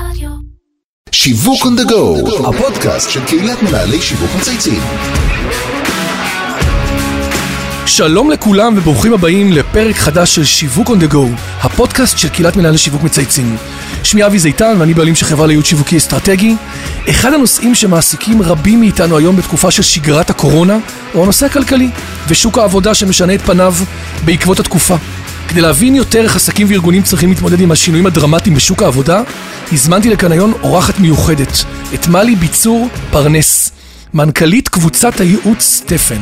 רדיו. שיווק on the go, הפודקאסט של קהילת מנהלי שיווק מצייצים. שלום לכולם וברוכים הבאים לפרק חדש של שיווק on the go, הפודקאסט של קהילת מנהלי שיווק מצייצים. שמי אבי זיתן ואני בעלים של חברה לייעוד שיווקי אסטרטגי. אחד הנושאים שמעסיקים רבים מאיתנו היום בתקופה של שגרת הקורונה הוא הנושא הכלכלי ושוק העבודה שמשנה את פניו בעקבות התקופה. כדי להבין יותר איך עסקים וארגונים צריכים להתמודד עם השינויים הדרמטיים בשוק העבודה, הזמנתי לכאן היום אורחת מיוחדת, את מלי ביצור פרנס, מנכ"לית קבוצת הייעוץ תפן.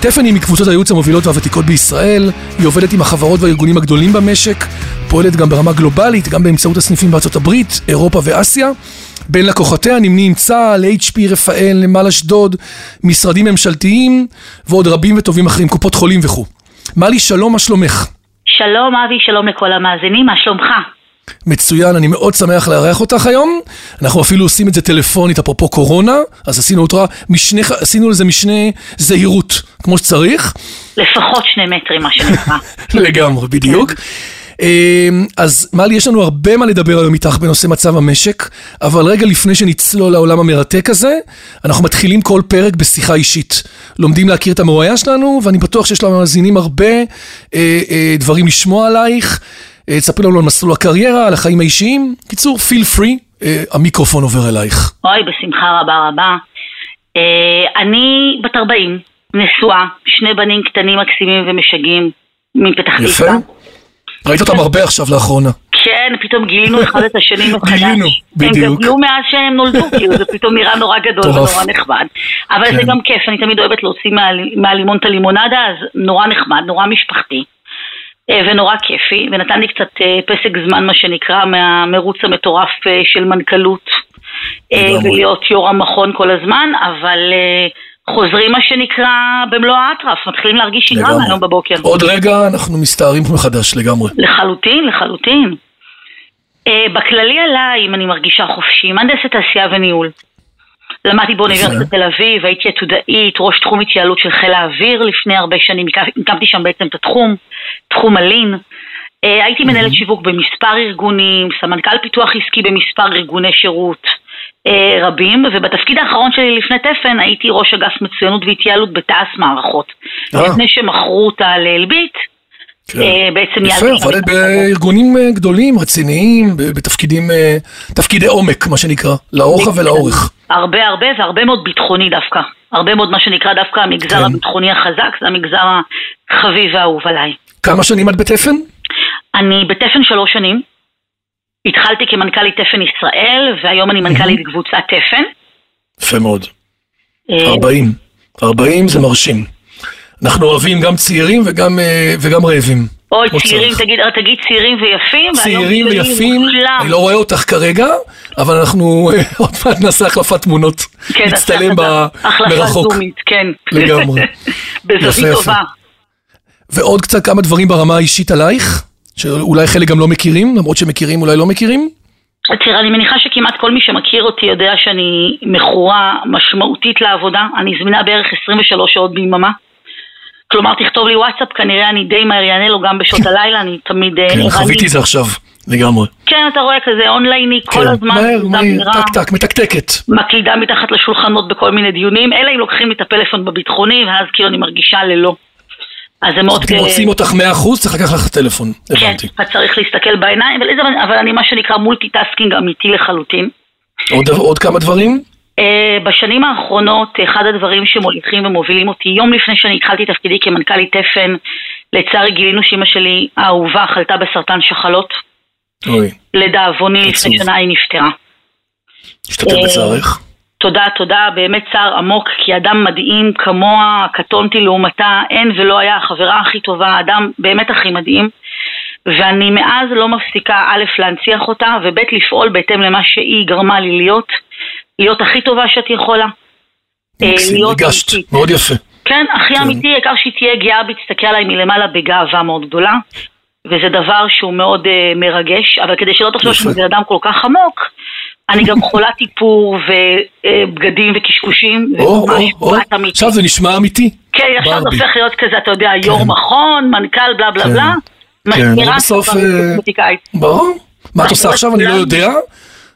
תפן היא מקבוצות הייעוץ המובילות והוותיקות בישראל, היא עובדת עם החברות והארגונים הגדולים במשק, פועלת גם ברמה גלובלית, גם באמצעות הסניפים בארצות הברית, אירופה ואסיה. בין לקוחותיה נמנים צה"ל, HP, רפאל, נמל אשדוד, משרדים ממשלתיים ועוד רבים וטובים אחרים, קופות חולים וכו'. מלי, שלום, מה שלומך? שלום אבי, שלום לכל המאזינים, מה שלומך? מצוין, אני מאוד שמח לארח אותך היום. אנחנו אפילו עושים את זה טלפונית, אפרופו קורונה, אז עשינו אותה משנה, עשינו לזה משנה זהירות, כמו שצריך. לפחות שני מטרים, מה שנקרא. לגמרי, בדיוק. אמ, אז מלי, יש לנו הרבה מה לדבר היום איתך בנושא מצב המשק, אבל רגע לפני שנצלול לעולם המרתק הזה, אנחנו מתחילים כל פרק בשיחה אישית. לומדים להכיר את המרואיין שלנו, ואני בטוח שיש לנו מאזינים הרבה אה, אה, דברים לשמוע עלייך. אה, תספרי לנו על מסלול הקריירה, על החיים האישיים. קיצור, feel free, אה, המיקרופון עובר אלייך. אוי, בשמחה רבה רבה. אה, אני בת 40, נשואה, שני בנים קטנים מקסימים ומשגעים מפתח יפה. תקווה. ראית אותם הרבה עכשיו לאחרונה. כן, פתאום גילינו אחד את השני מחדש. גילינו, בדיוק. הם גדלו מאז שהם נולדו, כאילו זה פתאום נראה נורא גדול. ונורא נחמד. אבל זה כן. גם כיף, אני תמיד אוהבת להוציא מה- מהלימון את הלימונדה, אז נורא נחמד, נורא משפחתי. אה, ונורא כיפי, ונתן לי קצת אה, פסק זמן, מה שנקרא, מהמרוץ המטורף אה, של מנכ"לות. ולהיות יו"ר המכון כל הזמן, אבל חוזרים, מה שנקרא, במלוא האטרף, מתחילים להרגיש שגרה. מהיום בבוקר. עוד רגע אנחנו מסתערים מחדש לגמרי. לחלוטין, לחלוטין. Uh, בכללי עליי, אם אני מרגישה חופשי, מהנדסת תעשייה וניהול. למדתי באוניברסיטת תל אביב, הייתי עתודאית, ראש תחום התייעלות של חיל האוויר לפני הרבה שנים, הקמ- הקמתי שם בעצם את התחום, תחום הלין. Uh, הייתי מנהלת שיווק במספר ארגונים, סמנכ"ל פיתוח עסקי במספר ארגוני שירות רבים, ובתפקיד האחרון שלי לפני תפן הייתי ראש אגף מצוינות והתייעלות בתעש מערכות. אה. לפני שמכרו אותה לאלביט, כן. אה, בעצם יפה, את בארגונים אה, גדולים, רציניים, בתפקידים, אה, תפקידי עומק, מה שנקרא, לאורך ולאורך. הרבה הרבה והרבה מאוד ביטחוני דווקא. הרבה מאוד מה שנקרא דווקא המגזר כן. הביטחוני החזק, זה המגזר החביב והאהוב עליי. כמה שנים את בתפן? אני בתפן שלוש שנים. התחלתי כמנכ"לית תפן ישראל, והיום אני מנכ"לית קבוצת תפן. יפה מאוד. אה, 40. 40 זה מרשים. אנחנו אוהבים גם צעירים וגם, אה, וגם רעבים. אוי, צעירים. תגיד, תגיד צעירים ויפים, צעירים ויפים. אני לא רואה אותך כרגע, אבל אנחנו אה, עוד מעט נעשה החלפת תמונות. כן, נצטלם מרחוק. זומית, כן. לגמרי. בזווית. טובה. ועוד קצת כמה דברים ברמה האישית עלייך, שאולי חלק גם לא מכירים, למרות שמכירים אולי לא מכירים. תראה, אני מניחה שכמעט כל מי שמכיר אותי יודע שאני מכורה משמעותית לעבודה. אני זמינה בערך 23 שעות ביממה. כלומר, תכתוב לי וואטסאפ, כנראה אני די מהר אענה לו גם בשעות הלילה, אני תמיד אה, כן. חוויתי את זה עכשיו, לגמרי. כן, אתה רואה כזה אונלייני כל כן, הזמן, מהר, מהר, טק טק, מתקתקת. מקלידה מתחת לשולחנות בכל מיני דיונים, אלא אם לוקחים לי את הפלאפון בביטחוני, ואז כאילו אני מרגישה ללא. אז זה מאוד... אם אה, רוצים אותך 100% צריך לקחת לך את הטלפון, כן, הבנתי. אתה צריך להסתכל בעיניים, אבל, אני מה שנקרא multitasking אמיתי לחלוטין. עוד- עוד כמה דברים? Uh, בשנים האחרונות, אחד הדברים שמוליכים ומובילים אותי, יום לפני שאני התחלתי תפקידי כמנכ"לית תפן, לצערי גילינו שאימא שלי האהובה חלתה בסרטן שחלות. אוי, לדאבוני, לפני שנה היא נפטרה. אשתתף אה, בצערך. תודה, תודה, באמת צער עמוק, כי אדם מדהים כמוה, קטונתי לעומתה, אין ולא היה החברה הכי טובה, אדם באמת הכי מדהים. ואני מאז לא מפסיקה א', להנציח אותה, וב', לפעול בהתאם למה שהיא גרמה לי להיות, להיות הכי טובה שאת יכולה. אה, מקסים, הגשת, אמיתית. מאוד יפה. כן, הכי כן. אמיתי, העיקר שהיא תהיה גאה בי, תסתכל עליי מלמעלה בגאווה מאוד גדולה, וזה דבר שהוא מאוד uh, מרגש, אבל כדי שלא תחשוב בן אדם כל כך עמוק, אני גם חולת איפור ובגדים וקשקושים, או, או, או. עכשיו זה נשמע אמיתי. כן, ישר זה. הופך להיות כזה, אתה יודע, יו"ר מכון, מנכ"ל, בלה בלה כן. בלה. כן, בסוף, אה. ברור. מה את עושה עכשיו? אני לא יודע.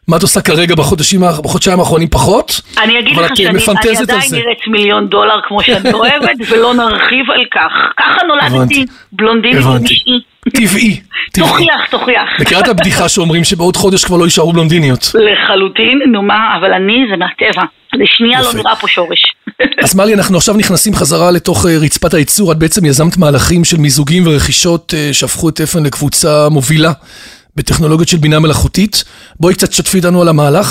מה את עושה כרגע בחודשים, בחודשיים האחרונים פחות? אני אגיד לך את שאני אני עדיין. נראית מיליון דולר כמו שאני אוהבת, ולא נרחיב על כך. ככה נולדתי. בלונדינית. משעי. טבעי. תוכיח, תוכיח. מכירה את הבדיחה שאומרים שבעוד חודש כבר לא יישארו בלונדיניות? לחלוטין, נו מה, אבל אני זה מהטבע. לשנייה לא. נראה פה שורש. אז מלי, אנחנו עכשיו נכנסים חזרה לתוך אה, רצפת הייצור. את בעצם יזמת מהלכים של מיזוגים ורכישות אה, שהפכו את אפן לקבוצה מובילה בטכנולוגיות של בינה מלאכותית. בואי קצת תשתפי איתנו על המהלך.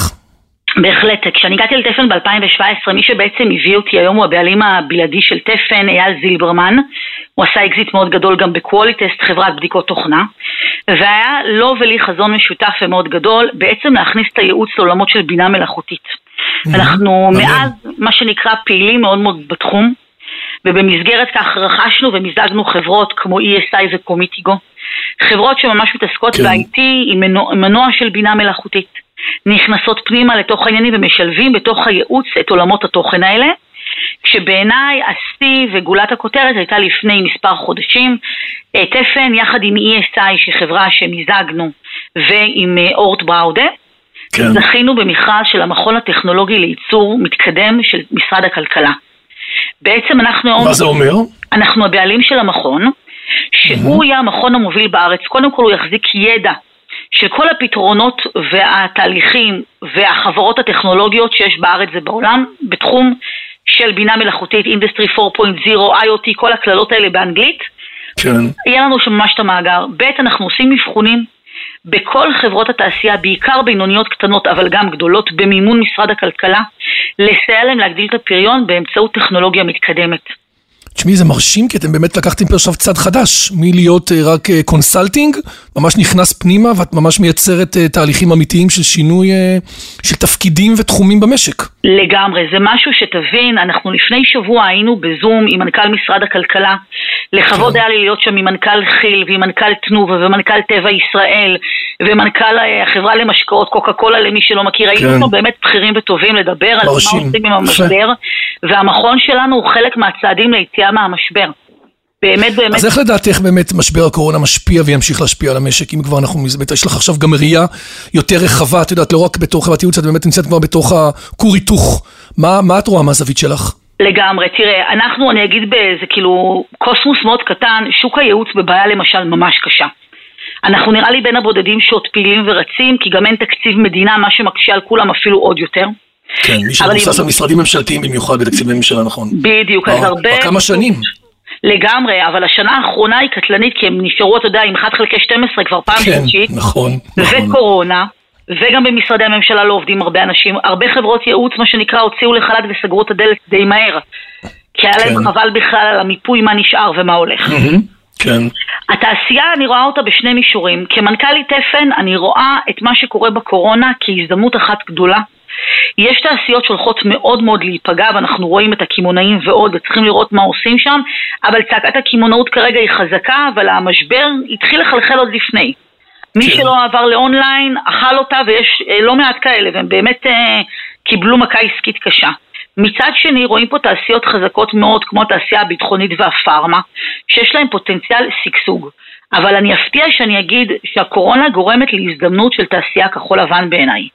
בהחלט, כשאני הגעתי לתפן ב-2017, מי שבעצם הביא אותי היום הוא הבעלים הבלעדי של תפן, אייל זילברמן. הוא עשה אקזיט מאוד גדול גם ב Qualitest, חברת בדיקות תוכנה. והיה לו ולי חזון משותף ומאוד גדול, בעצם להכניס את הייעוץ לעולמות של בינה מלאכותית. אנחנו מעניין. מאז, מה שנקרא, פעילים מאוד מאוד בתחום, ובמסגרת כך רכשנו ומיזגנו חברות כמו ESI ו Comitigo. חברות שממש מתעסקות כן. ב-IT עם מנוע, מנוע של בינה מלאכותית. נכנסות פנימה לתוך העניינים ומשלבים בתוך הייעוץ את עולמות התוכן האלה. כשבעיניי השיא וגולת הכותרת הייתה לפני מספר חודשים. אה, תפן יחד עם ESI, שהיא חברה שמיזגנו, ועם אה, אורט בראודה. כן. זכינו במכרז של המכון הטכנולוגי לייצור מתקדם של משרד הכלכלה. בעצם אנחנו מה זה אומר? אנחנו הבעלים של המכון, שהוא יהיה המכון המוביל בארץ. קודם כל הוא יחזיק ידע של כל הפתרונות והתהליכים והחברות הטכנולוגיות שיש בארץ ובעולם בתחום של בינה מלאכותית, industry 4.0, IoT, כל הקללות האלה באנגלית. כן. יהיה לנו שם ממש את המאגר. ב', אנחנו עושים אבחונים בכל חברות התעשייה, בעיקר בינוניות קטנות אבל גם גדולות, במימון משרד הכלכלה, לסייע להם להגדיל את הפריון באמצעות טכנולוגיה מתקדמת. תשמעי, זה מרשים, כי אתם באמת לקחתם עכשיו צד חדש, מלהיות אה, רק אה, consulting, ממש נכנס פנימה, ואת ממש מייצרת אה, תהליכים אמיתיים של שינוי אה, של תפקידים ותחומים במשק. לגמרי, זה משהו שתבין, אנחנו לפני שבוע היינו בזום עם מנכ"ל משרד הכלכלה, לכבוד כן. היה לי להיות שם עם מנכ"ל כי"ל ועם מנכ"ל תנובה ומנכ"ל טבע ישראל ומנכ"ל החברה למשקאות קוקה קולה למי שלא מכיר, היינו כן. שם באמת בכירים וטובים לדבר על מה מרשים. עושים עם. המשבר, והמכון שלנו הוא חלק מהצעדים ליציאה מהמשבר. באמת באמת אז איך לדעתך באמת משבר הקורונה משפיע וימשיך להשפיע על המשק, אם כבר אנחנו, יש לך עכשיו גם ראייה יותר רחבה, את יודעת, לא רק בתור חברת ייעוץ, את באמת נמצאת כבר בתוך הכור היתוך. מה, מה את רואה מהזווית שלך? לגמרי, תראה, אנחנו, אני אגיד באיזה כאילו קוסמוס מאוד קטן, שוק הייעוץ בבעיה למשל ממש קשה. אנחנו נראה לי בין הבודדים שעוד פעילים ורצים, כי גם אין תקציב מדינה, מה שמקשה על כולם אפילו עוד יותר. כן, מי שמבוסס על משרדים ממשלתיים במיוחד בתקציבי ממשלה, נכון. בדיוק, אז הרבה... כבר כמה שנים. לגמרי, אבל השנה האחרונה היא קטלנית, כי הם נשארו, אתה יודע, עם 1 חלקי 12 כבר פעם כן, שלישית. נכון, נכון. וקורונה, וגם במשרדי הממשלה לא עובדים הרבה אנשים. הרבה חברות ייעוץ, מה שנקרא, הוציאו לחל"ת וסגרו את הדלת די מהר. כי היה להם כן. חבל בכלל על המיפוי מה נשאר ומה הולך. כן, התעשייה, אני רואה אותה בשני מישורים. כמנכ"לית תפן, אני רואה את מה שקורה בקורונה כהזדמנות אחת גדולה. יש תעשיות שהולכות מאוד מאוד להיפגע, ואנחנו רואים את הקמעונאים ועוד, וצריכים לראות מה עושים שם, אבל צעקת הקמעונאות כרגע היא חזקה, אבל המשבר התחיל לחלחל עוד לפני. מי כן. שלא עבר לאונליין, אכל אותה, ויש אה, לא מעט כאלה, והם באמת אה, קיבלו מכה עסקית קשה. מצד שני, רואים פה תעשיות חזקות מאוד, כמו התעשייה הביטחונית והפארמה, שיש להם פוטנציאל שגשוג. אבל אני אפתיע שאני אגיד שהקורונה גורמת להזדמנות של תעשייה כחול לבן בעיניי.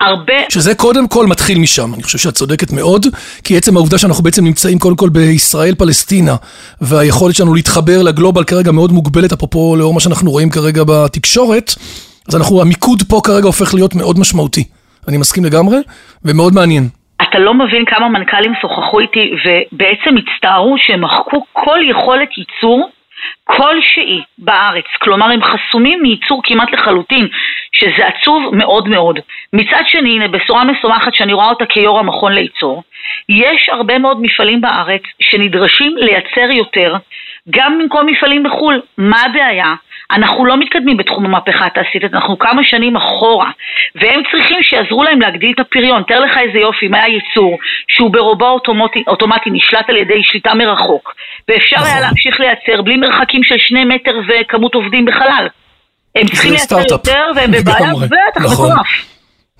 הרבה... שזה קודם כל מתחיל משם, אני חושב שאת צודקת מאוד, כי עצם העובדה שאנחנו בעצם נמצאים קודם כל בישראל פלסטינה, והיכולת שלנו להתחבר לגלובל כרגע מאוד מוגבלת, אפרופו לאור מה שאנחנו רואים כרגע בתקשורת, אז אנחנו, המיקוד פה כרגע הופך להיות מאוד משמעותי. אני מסכים לגמרי, ומאוד מעניין. אתה לא מבין כמה מנכ"לים שוחחו איתי ובעצם הצטערו שהם מחקו כל יכולת ייצור כלשהי בארץ. כלומר, הם חסומים מייצור כמעט לחלוטין, שזה עצוב מאוד מאוד. מצד שני, הנה, בשורה משמחת שאני רואה אותה כיו"ר המכון לייצור, יש הרבה מאוד מפעלים בארץ שנדרשים לייצר יותר, גם במקום מפעלים בחו"ל. מה הבעיה? אנחנו לא מתקדמים בתחום המהפכה התעשייתית, אנחנו כמה שנים אחורה, והם צריכים שיעזרו להם להגדיל את הפריון. תאר לך איזה יופי, אם היה ייצור שהוא ברובו אוטומטי, אוטומטי נשלט על ידי שליטה מרחוק, ואפשר נכון. היה להמשיך לייצר בלי מרחקים של שני מטר וכמות עובדים בחלל. הם צריכים לייצר. יותר והם בבעיה. בטח, נכון. מטורף.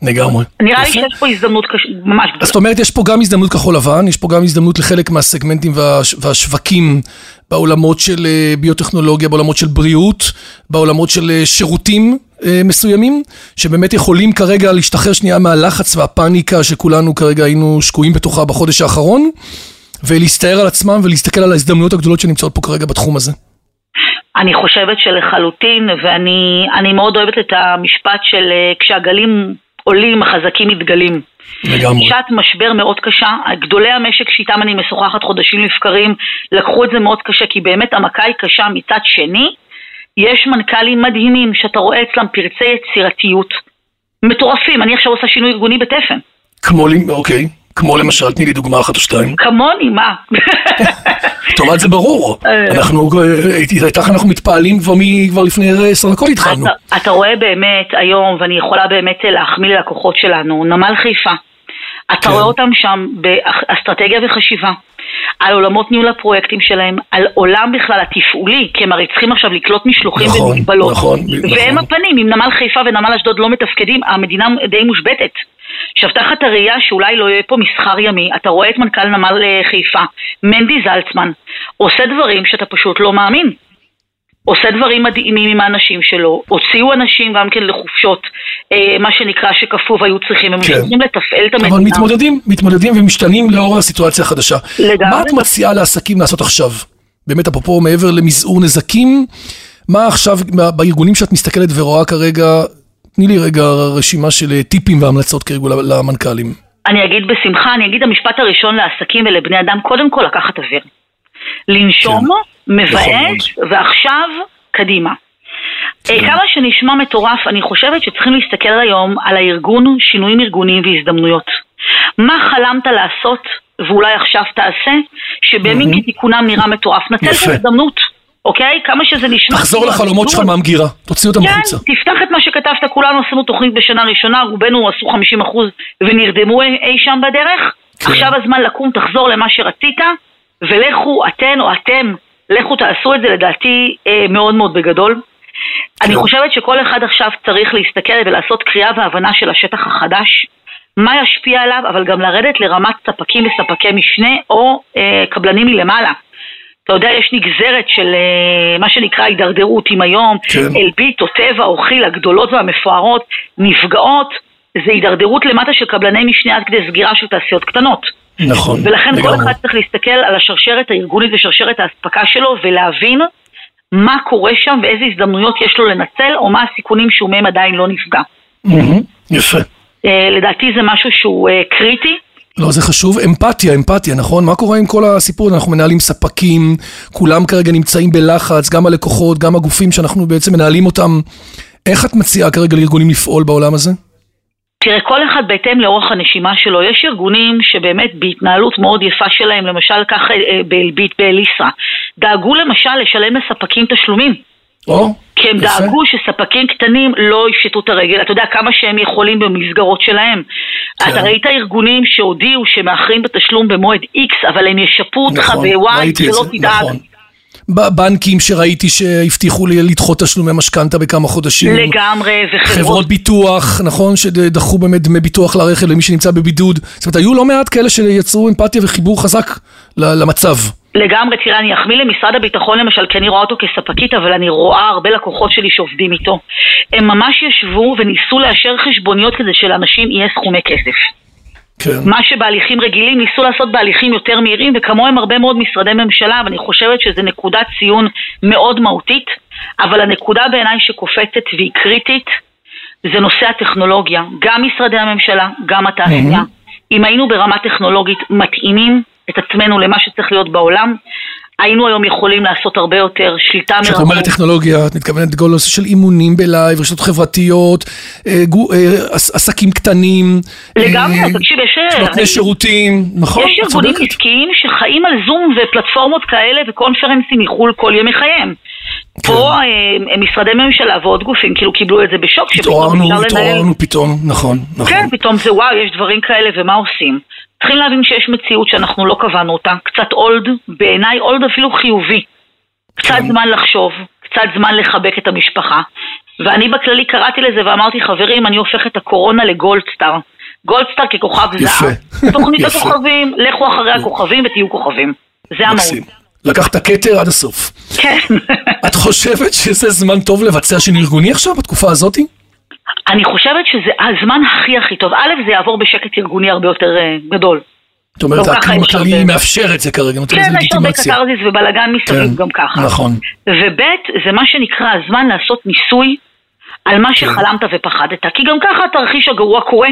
לגמרי. נראה לי. שיש פה הזדמנות קש... ממש גדולה. זאת אומרת, יש פה גם הזדמנות כחול לבן, יש פה גם הזדמנות לחלק מהסגמנטים והש, והשווקים בעולמות של אה, ביוטכנולוגיה, בעולמות של בריאות, בעולמות של אה, שירותים אה, מסוימים, שבאמת יכולים כרגע להשתחרר שנייה מהלחץ והפאניקה שכולנו כרגע היינו שקועים בתוכה בחודש האחרון, ולהסתער על עצמם ולהסתכל על ההזדמנויות הגדולות שנמצאות פה כרגע בתחום הזה. אני חושבת שלחלוטין, ואני מאוד אוהבת את המשפט של כשהגלים עולים, החזקים מתגלים. לגמרי. שעת משבר מאוד קשה, גדולי המשק שאיתם אני משוחחת חודשים לבקרים לקחו את זה מאוד קשה כי באמת המכה היא קשה מצד שני, יש מנכ"לים מדהימים שאתה רואה אצלם פרצי יצירתיות מטורפים, אני עכשיו עושה שינוי ארגוני בתפן. כמו, אוקיי. כמו למשל, תני לי דוגמה אחת או שתיים. כמוני, מה? אומרת, זה ברור. אה. אנחנו, אה, איתך אנחנו מתפעלים כבר לפני עשר דקות התחלנו. אתה רואה באמת היום, ואני יכולה באמת להחמיא ללקוחות שלנו, נמל חיפה. אתה כן. רואה אותם שם באסטרטגיה וחשיבה. על עולמות ניהול הפרויקטים שלהם, על עולם בכלל התפעולי, כי הם הרי צריכים עכשיו לקלוט משלוחים נכון, במגבלות. נכון, והם נכון. הפנים, אם נמל חיפה ונמל אשדוד לא מתפקדים, המדינה די מושבתת. עכשיו, תחת הראייה שאולי לא יהיה פה מסחר ימי, אתה רואה את מנכ"ל נמל אה, חיפה, מנדי זלצמן, עושה דברים שאתה פשוט לא מאמין. עושה דברים מדהימים עם האנשים שלו, הוציאו אנשים גם כן לחופשות, אה, מה שנקרא שקפוא והיו צריכים, הם כן. צריכים לתפעל את המדינה. אבל מתמודדים, מתמודדים ומשתנים לאור הסיטואציה החדשה. לגמרי. מה את מציעה לעסקים לעשות עכשיו? באמת, אפרופו מעבר למזעור נזקים, מה עכשיו בארגונים שאת מסתכלת ורואה כרגע תני לי רגע רשימה של אה, טיפים והמלצות כארגון למנכ"לים. אני אגיד בשמחה, אני אגיד המשפט הראשון לעסקים ולבני אדם, קודם כל לקחת אוויר. לנשום, כן. מבאס, ועכשיו, קדימה. אה, כן. כמה שנשמע מטורף, אני חושבת שצריכים להסתכל היום על הארגון, שינויים ארגוניים והזדמנויות. מה חלמת לעשות, ואולי עכשיו תעשה, שבימים כתיקונם נראה מטורף. נצל את ההזדמנות. אוקיי? כמה שזה נשמע... תחזור לחלומות שלך מהמגירה, תוציא אותם החוצה. כן, תפתח את מה שכתבת, כולנו עשינו תוכנית בשנה ראשונה, רובנו עשו 50% ונרדמו אי שם בדרך. כן. עכשיו הזמן לקום, תחזור למה שרצית, ולכו אתן או אתם, לכו תעשו את זה לדעתי אה, מאוד מאוד בגדול. כן. אני חושבת שכל אחד עכשיו צריך להסתכל ולעשות קריאה והבנה של השטח החדש. מה ישפיע עליו, אבל גם לרדת לרמת ספקים וספקי משנה או אה, קבלנים מלמעלה. אתה יודע, יש נגזרת של uh, מה שנקרא הידרדרות. אם היום כן. אלביט או טבע או חיל הגדולות והמפוארות נפגעות, זה הידרדרות למטה של קבלני משנה עד כדי סגירה של תעשיות קטנות. נכון. ולכן לגמרי. כל אחד צריך להסתכל על השרשרת הארגונית ושרשרת האספקה שלו ולהבין מה קורה שם ואיזה הזדמנויות יש לו לנצל או מה הסיכונים שהוא מהם עדיין לא נפגע. Mm-hmm. יפה. Uh, לדעתי זה משהו שהוא uh, קריטי. לא, זה חשוב. אמפתיה, אמפתיה, נכון? מה קורה עם כל הסיפור? אנחנו מנהלים ספקים, כולם כרגע נמצאים בלחץ, גם הלקוחות, גם הגופים שאנחנו בעצם מנהלים אותם. איך את מציעה כרגע לארגונים לפעול בעולם הזה? תראה, כל אחד בהתאם לאורך הנשימה שלו. יש ארגונים שבאמת בהתנהלות מאוד יפה שלהם, למשל ככה אה, באלביט, באליסרה, דאגו למשל לשלם לספקים תשלומים. או, כי הם. דאגו שספקים קטנים לא יפשטו את הרגל. אתה יודע כמה שהם יכולים במסגרות שלהם. כן. אתה ראית ארגונים שהודיעו שמאחרים בתשלום במועד X, אבל הם ישפו אותך נכון, בוואי, שלא תדאג. נכון. בנקים שראיתי שהבטיחו לי לדחות תשלומי משכנתה בכמה חודשים. לגמרי, וחברות... חברות ביטוח, נכון? שדחו באמת דמי ביטוח לרכב למי שנמצא בבידוד. זאת אומרת, היו לא מעט כאלה שיצרו אמפתיה וחיבור חזק למצב. לגמרי, תראה, אני אחמיא למשרד הביטחון למשל, כי אני רואה אותו כספקית, אבל אני רואה הרבה לקוחות שלי שעובדים איתו. הם ממש ישבו וניסו לאשר חשבוניות כדי שלאנשים יהיה סכומי כסף. כן. מה שבהליכים רגילים ניסו לעשות בהליכים יותר מהירים, וכמוהם הרבה מאוד משרדי ממשלה, ואני חושבת שזו נקודת ציון מאוד מהותית, אבל הנקודה בעיניי שקופצת והיא קריטית, זה נושא הטכנולוגיה. גם משרדי הממשלה, גם התעשייה. Mm-hmm. אם היינו ברמה טכנולוגית מתאימים את עצמנו למה שצריך להיות בעולם, היינו היום יכולים לעשות הרבה יותר שליטה מרחוק. כשאת אומרת טכנולוגיה, את מתכוונת כל נושא של אימונים בלייב, רשתות חברתיות, אה, אה, עסקים קטנים. לגמרי, אה, תקשיב, יש... נותני שירותים, נכון, יש ארגונים עסקיים שחיים על זום ופלטפורמות כאלה וקונפרנסים מחו"ל כל ימי חייהם. כן. פה משרדי ממשלה ועוד גופים כאילו קיבלו את זה בשוק. התעוררנו, התעוררנו פתאום, נכון, נכון. כן, פתאום זה וואו, יש דברים כאלה ומה עושים. צריכים להבין שיש מציאות שאנחנו לא קבענו אותה, קצת אולד, בעיניי אולד אפילו חיובי. קצת כן. זמן לחשוב, קצת זמן לחבק את המשפחה. ואני בכללי קראתי לזה ואמרתי, חברים, אני הופך את הקורונה לגולדסטאר. גולדסטאר ככוכב זהב. תוכנית הכוכבים, לכו אחרי הכוכבים ותהיו כוכבים. זה המהות. לקחת כתר עד הסוף. כן. את חושבת שזה זמן טוב לבצע שינוי ארגוני עכשיו, בתקופה הזאתי? אני חושבת שזה הזמן הכי הכי טוב. א', זה יעבור בשקט ארגוני הרבה יותר אה, גדול. זאת אומרת, האקלים הכללי. מאפשר את זה כרגע, נותן לזה כן, יש הרבה לגיטימציה. קתרזיס ובלאגן מסביב כן, גם ככה. נכון. וב' זה מה שנקרא הזמן לעשות ניסוי על מה כן. שחלמת ופחדת. כי גם ככה התרחיש הגרוע קורה,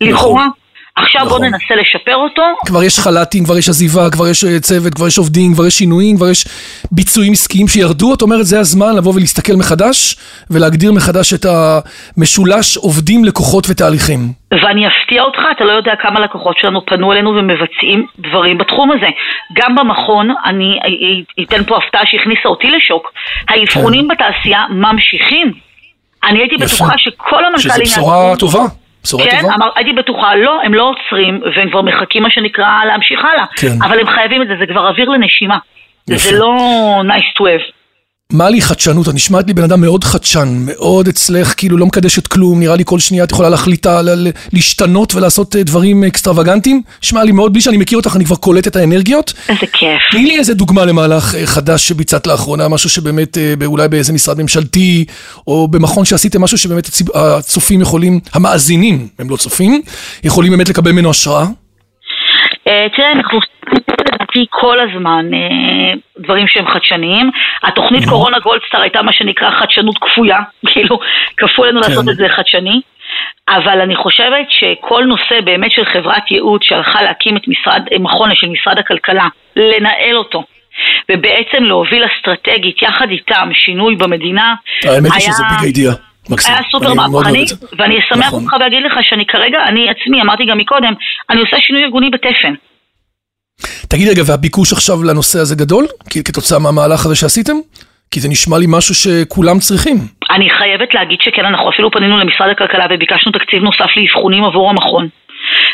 לכאורה. עכשיו בוא נכון. ננסה לשפר אותו. כבר יש חל"תים, כבר יש עזיבה, כבר יש אה, צוות, כבר יש עובדים, כבר יש שינויים, כבר יש ביצועים עסקיים שירדו. את אומרת, זה הזמן לבוא ולהסתכל מחדש, ולהגדיר מחדש את המשולש עובדים, לקוחות ותהליכים. ואני אפתיע אותך, אתה לא יודע כמה לקוחות שלנו פנו אלינו ומבצעים דברים בתחום הזה. גם במכון, אני אתן פה הפתעה שהכניסה אותי לשוק, האבחונים בתעשייה ממשיכים. אני הייתי כן. יפה. בטוחה שכל המנכ"לים... שזה בשורה טובה. בשורה כן, טובה. אמר, הייתי בטוחה, לא, הם לא עוצרים, והם כבר מחכים מה שנקרא להמשיך הלאה. כן. אבל הם חייבים את זה, זה כבר אוויר לנשימה. יפה. זה לא nice to have. מלי חדשנות, את נשמעת לי בן אדם מאוד חדשן, מאוד אצלך, כאילו לא מקדשת כלום, נראה לי כל שנייה את יכולה להחליט על- על- להשתנות ולעשות אה, דברים אקסטרווגנטיים. נשמע לי מאוד, בלי שאני מכיר אותך, אני כבר קולט את האנרגיות. איזה כיף. תני לי איזה דוגמה למהלך אה, חדש שביצעת לאחרונה, משהו שבאמת, אה, אולי באיזה משרד ממשלתי, או במכון שעשיתם משהו שבאמת הצופים יכולים, המאזינים, הם לא צופים, יכולים באמת לקבל ממנו השראה. אה, תראה, אנחנו לדעתי כל הזמן אה, דברים שהם חדשניים. התוכנית קורונה גולדסטאר הייתה מה שנקרא חדשנות כפויה, כאילו, כפו לנו לעשות את זה חדשני. אבל אני חושבת שכל נושא באמת של חברת ייעוץ שהלכה להקים את משרד, אה, מכון של משרד הכלכלה, לנהל אותו. ובעצם להוביל אסטרטגית יחד איתם שינוי במדינה. האמת היא שזה ביג אידיאה. מקסים. היה סופר מהפכני. ואני אשמח נכון. אותך ואגיד לך שאני כרגע, אני עצמי, אמרתי גם מקודם, אני עושה שינוי ארגוני בתפן. תגיד רגע, והביקוש עכשיו לנושא הזה גדול? כתוצאה מהמהלך הזה שעשיתם? כי זה נשמע לי משהו שכולם צריכים. אני חייבת להגיד שכן, אנחנו אפילו פנינו למשרד הכלכלה וביקשנו תקציב נוסף לאבחונים עבור המכון.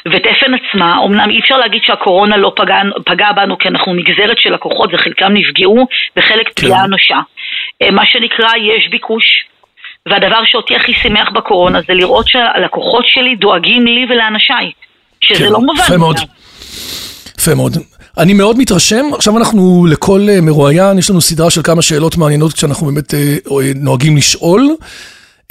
ותפן עצמה, אמנם אי אפשר להגיד שהקורונה לא פגע, פגע בנו כי אנחנו נגזרת של לקוחות וחלקם נפגעו וחלק כן. פגיעה אנושה. אה, מה שנקרא, יש ביקוש. והדבר שאותי הכי שימח בקורונה זה לראות שהלקוחות שלי דואגים לי ולאנשיי. שזה כן, לא מובן. יפה מאוד. יפה מאוד. אני מאוד מתרשם, עכשיו אנחנו לכל אה, מרואיין, יש לנו סדרה של כמה שאלות מעניינות כשאנחנו באמת אה, אה, נוהגים לשאול.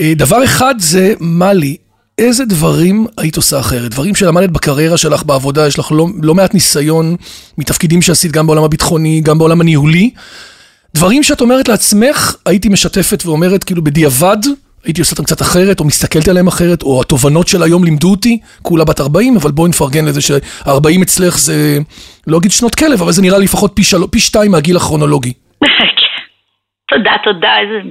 דבר אחד זה, מלי, איזה דברים היית עושה אחרת? דברים שלמדת בקריירה שלך בעבודה, יש לך לא, לא מעט ניסיון מתפקידים שעשית גם בעולם הביטחוני, גם בעולם הניהולי. דברים שאת אומרת לעצמך, הייתי משתפת ואומרת כאילו בדיעבד, הייתי עושה אותם קצת אחרת, או מסתכלת עליהם אחרת, או התובנות של היום לימדו אותי, כולה בת 40, אבל בואי נפרגן לזה ש-40 אצלך זה, לא אגיד שנות כלב, אבל זה נראה לי לפחות פי, של... פי שתיים מהגיל הכרונולוגי. תודה, תודה, איזה...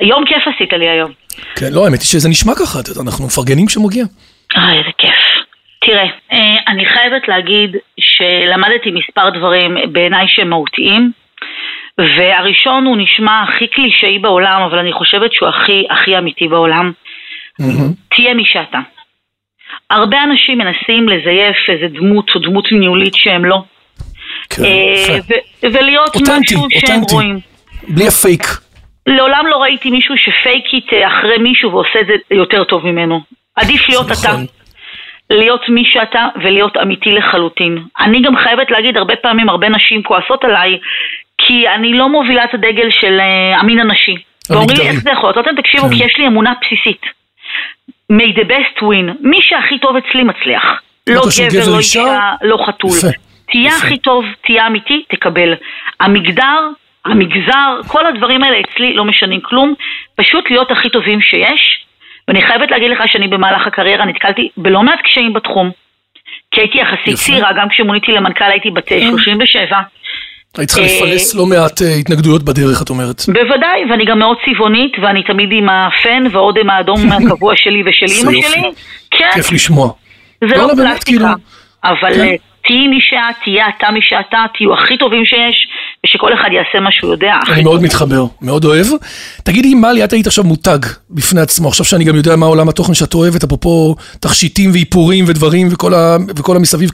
יום כיף עשית לי היום. כן, לא, האמת היא שזה נשמע ככה, אנחנו מפרגנים כשמגיע. אה, איזה כיף. תראה, אה, אני חייבת להגיד שלמדתי מספר דברים בעיניי שהם מהותיים, והראשון הוא נשמע הכי קלישאי בעולם, אבל אני חושבת שהוא הכי הכי אמיתי בעולם. תהיה מי שאתה. הרבה אנשים מנסים לזייף איזה דמות או דמות ניהולית שהם לא. כן, אה. ו- ולהיות אותנטי, משהו שהם אותנטי. רואים. בלי הפייק. לעולם לא ראיתי מישהו שפייקית אה, אחרי מישהו ועושה את זה יותר טוב ממנו. עדיף להיות אתה. נכון. להיות מי שאתה ולהיות אמיתי לחלוטין. אני גם חייבת להגיד, הרבה פעמים הרבה נשים כועסות עליי, כי אני לא מובילה את הדגל של אה, המין הנשי. ואומרים לי. איך זה יכול להיות? אתם תקשיבו, כן. כי יש לי אמונה בסיסית. may the best win. מי שהכי טוב אצלי מצליח. לא לא גבר, לא אישה. לא חתול. תהיה. הכי טוב, תהיה אמיתי, תקבל. המגדר, המגזר, כל הדברים האלה אצלי לא משנים כלום. פשוט להיות הכי טובים שיש. ואני חייבת להגיד לך שאני במהלך הקריירה נתקלתי בלא מעט קשיים בתחום. כי הייתי יחסית. צעירה, גם כשמוניתי למנכ"ל הייתי בת אה, 37. היית צריכה אה, לפלס לא מעט אה, התנגדויות בדרך, את אומרת. בוודאי, ואני גם מאוד צבעונית, ואני תמיד עם הפן והאודם האדום הקבוע שלי ושל אימא. שלי. כן, כיף לשמוע. זה לא פלסטיקה. כאילו, אבל כן. אה, תהיי מי שאת, תהיה אתה מי שאתה, תהיו הכי טובים שיש, ושכל אחד יעשה מה שהוא יודע. אני מאוד מתחבר, מאוד אוהב. תגידי, מלי, את היית עכשיו מותג בפני עצמו, עכשיו שאני גם יודע מה עולם התוכן שאת אוהבת, אפרופו תכשיטים ואיפורים ודברים וכל, המסביב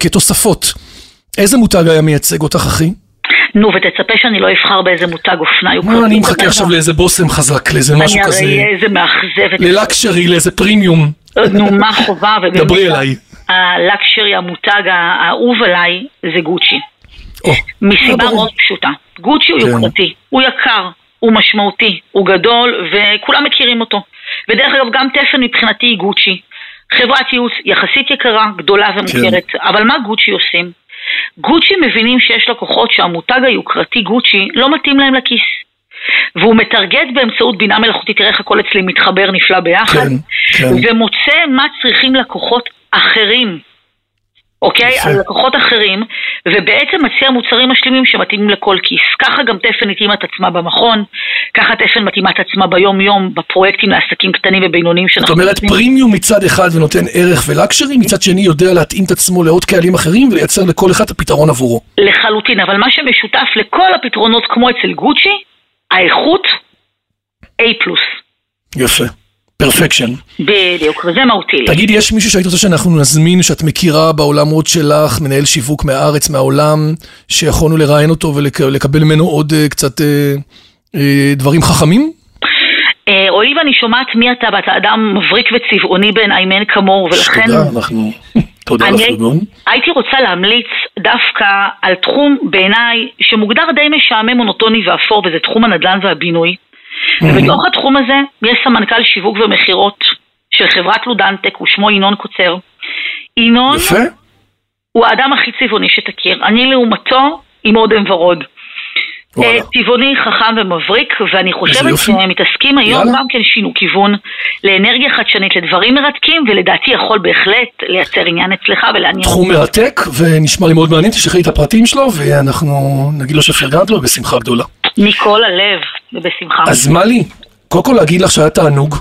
כתוספות. איזה מותג היה מייצג אותך, אחי? נו, ותצפה שאני לא אבחר באיזה מותג אופנה יוקרתי. מה, אני מחכה עכשיו לאיזה בוסם חזק, לאיזה משהו אני כזה, הרי איזה מאכזבת. ללקשרי, לאיזה פרימיום. נו, מה חובה, דברי אליי. הלקשרי, המותג האהוב עליי, זה גוצ'י. מסיבה אה. מאוד פשוטה. גוצ'י הוא כן. יוקרתי, הוא יקר, הוא משמעותי, הוא גדול, וכולם מכירים אותו. ודרך אגב, גם תפן מבחינתי היא גוצ'י. חברת ייעוץ יחסית יקרה, גדולה ומוכרת, כן. אבל מה גוצ'י עושים? גוצ'י מבינים שיש לקוחות שהמותג היוקרתי גוצ'י לא מתאים להם לכיס. והוא מטרגט באמצעות בינה מלאכותית, תראה איך הכל אצלי מתחבר נפלא ביחד, כן, כן. ומוצא מה צריכים לקוחות אחרים. אוקיי? על לקוחות אחרים, ובעצם מציע מוצרים משלימים שמתאימים לכל כיס. ככה גם תפן התאימה את עצמה במכון, ככה תפן מתאימה את עצמה ביום-יום בפרויקטים לעסקים קטנים ובינוניים זאת שאנחנו אומרת, נותנים. פרימיום מצד אחד ונותן ערך ולקשרי, מצד שני יודע להתאים את עצמו לעוד קהלים אחרים ולייצר לכל אחד את הפתרון עבורו. לחלוטין, אבל מה שמשותף לכל הפתרונות כמו אצל גוצ'י, האיכות A+. יפה. פרפקשן. בדיוק, וזה מהותי לי. תגידי, יש מישהו שהיית רוצה שאנחנו נזמין, שאת מכירה בעולמות שלך, מנהל שיווק מהארץ, מהעולם, שיכולנו לראיין אותו ולקבל ממנו עוד אה, קצת אה, אה, דברים חכמים? הואיל ואני שומעת מי אתה, ואתה אדם מבריק וצבעוני בעיניי מאין כמוהו, ולכן... תודה, אנחנו... תודה אני הפרגון. הייתי רוצה להמליץ דווקא על תחום בעיניי שמוגדר די משעמם, מונוטוני ואפור, וזה תחום הנדל"ן והבינוי. ובתוך התחום הזה יש סמנכ"ל שיווק ומכירות של חברת לודנטק, ושמו ינון קוצר. ינון יפה. הוא האדם הכי צבעוני שתכיר. אני לעומתו עם אודם ורוד. וואלה. אה, צבעוני, חכם ומבריק, ואני חושבת. שהם מתעסקים היום יאללה. גם כן שינו כיוון לאנרגיה חדשנית, לדברים מרתקים, ולדעתי יכול בהחלט לייצר עניין אצלך ולעניין. תחום מרתק, ונשמע לי מאוד מעניין, תשלחי לי את הפרטים שלו, ואנחנו נגיד לו שפרגנת לו בשמחה גדולה. מכל הלב, ובשמחה. אז מלי, קודם כל להגיד לך שהיה תענוג.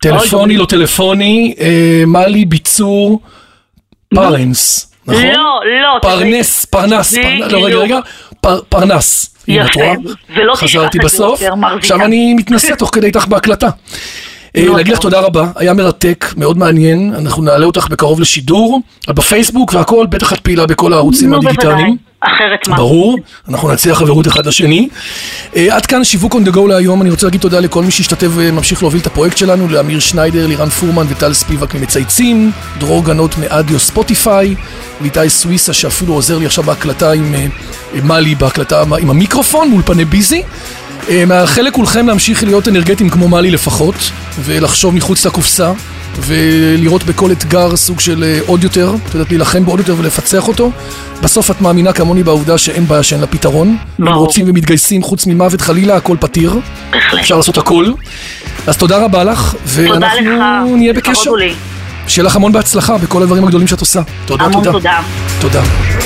טלפוני, לא טלפוני, אה, מלי ביצור פרנס, נכון? לא, לא. פרנס, פרנס, פרנס, לא רגע. רגע, פר- פרנס. הנה, את יפה, רואה? ולא חזרתי תשכח את בסוף, זה יותר, מר עכשיו ויטה. אני מתנסה תוך כדי איתך בהקלטה. אה, מאוד להגיד לך. תודה רבה, היה מרתק, מאוד מעניין, אנחנו נעלה אותך בקרוב לשידור, בפייסבוק והכל, בטח את פעילה בכל הערוצים. הדיגיטליים. אחרת מה? ברור, אנחנו נציע חברות אחד לשני. Uh, עד כאן שיווק on the go להיום, אני רוצה להגיד תודה לכל מי שהשתתף וממשיך להוביל את הפרויקט שלנו, לאמיר שניידר, לירן פורמן וטל ספיבק ממצייצים, דרור גנות מאדיו ספוטיפיי, ואיתי סוויסה שאפילו עוזר לי עכשיו בהקלטה עם uh, מאלי, בהקלטה עם המיקרופון מול פני ביזי. Uh, מאחל לכולכם להמשיך להיות אנרגטיים כמו מאלי לפחות, ולחשוב מחוץ לקופסה. ולראות בכל אתגר סוג של אה, עוד יותר, את יודעת, להילחם בעוד יותר ולפצח אותו. בסוף את מאמינה כמוני בעובדה שאין בעיה שאין לה פתרון. אם ברור. רוצים ומתגייסים חוץ ממוות חלילה, הכל פתיר. בהחלט. אפשר לעשות הכל. אז תודה רבה לך, תודה לך. ואנחנו נהיה בקשר. הוא לי. שיהיה לך המון בהצלחה בכל הדברים הגדולים שאת עושה. תודה, המון תודה. תודה. תודה.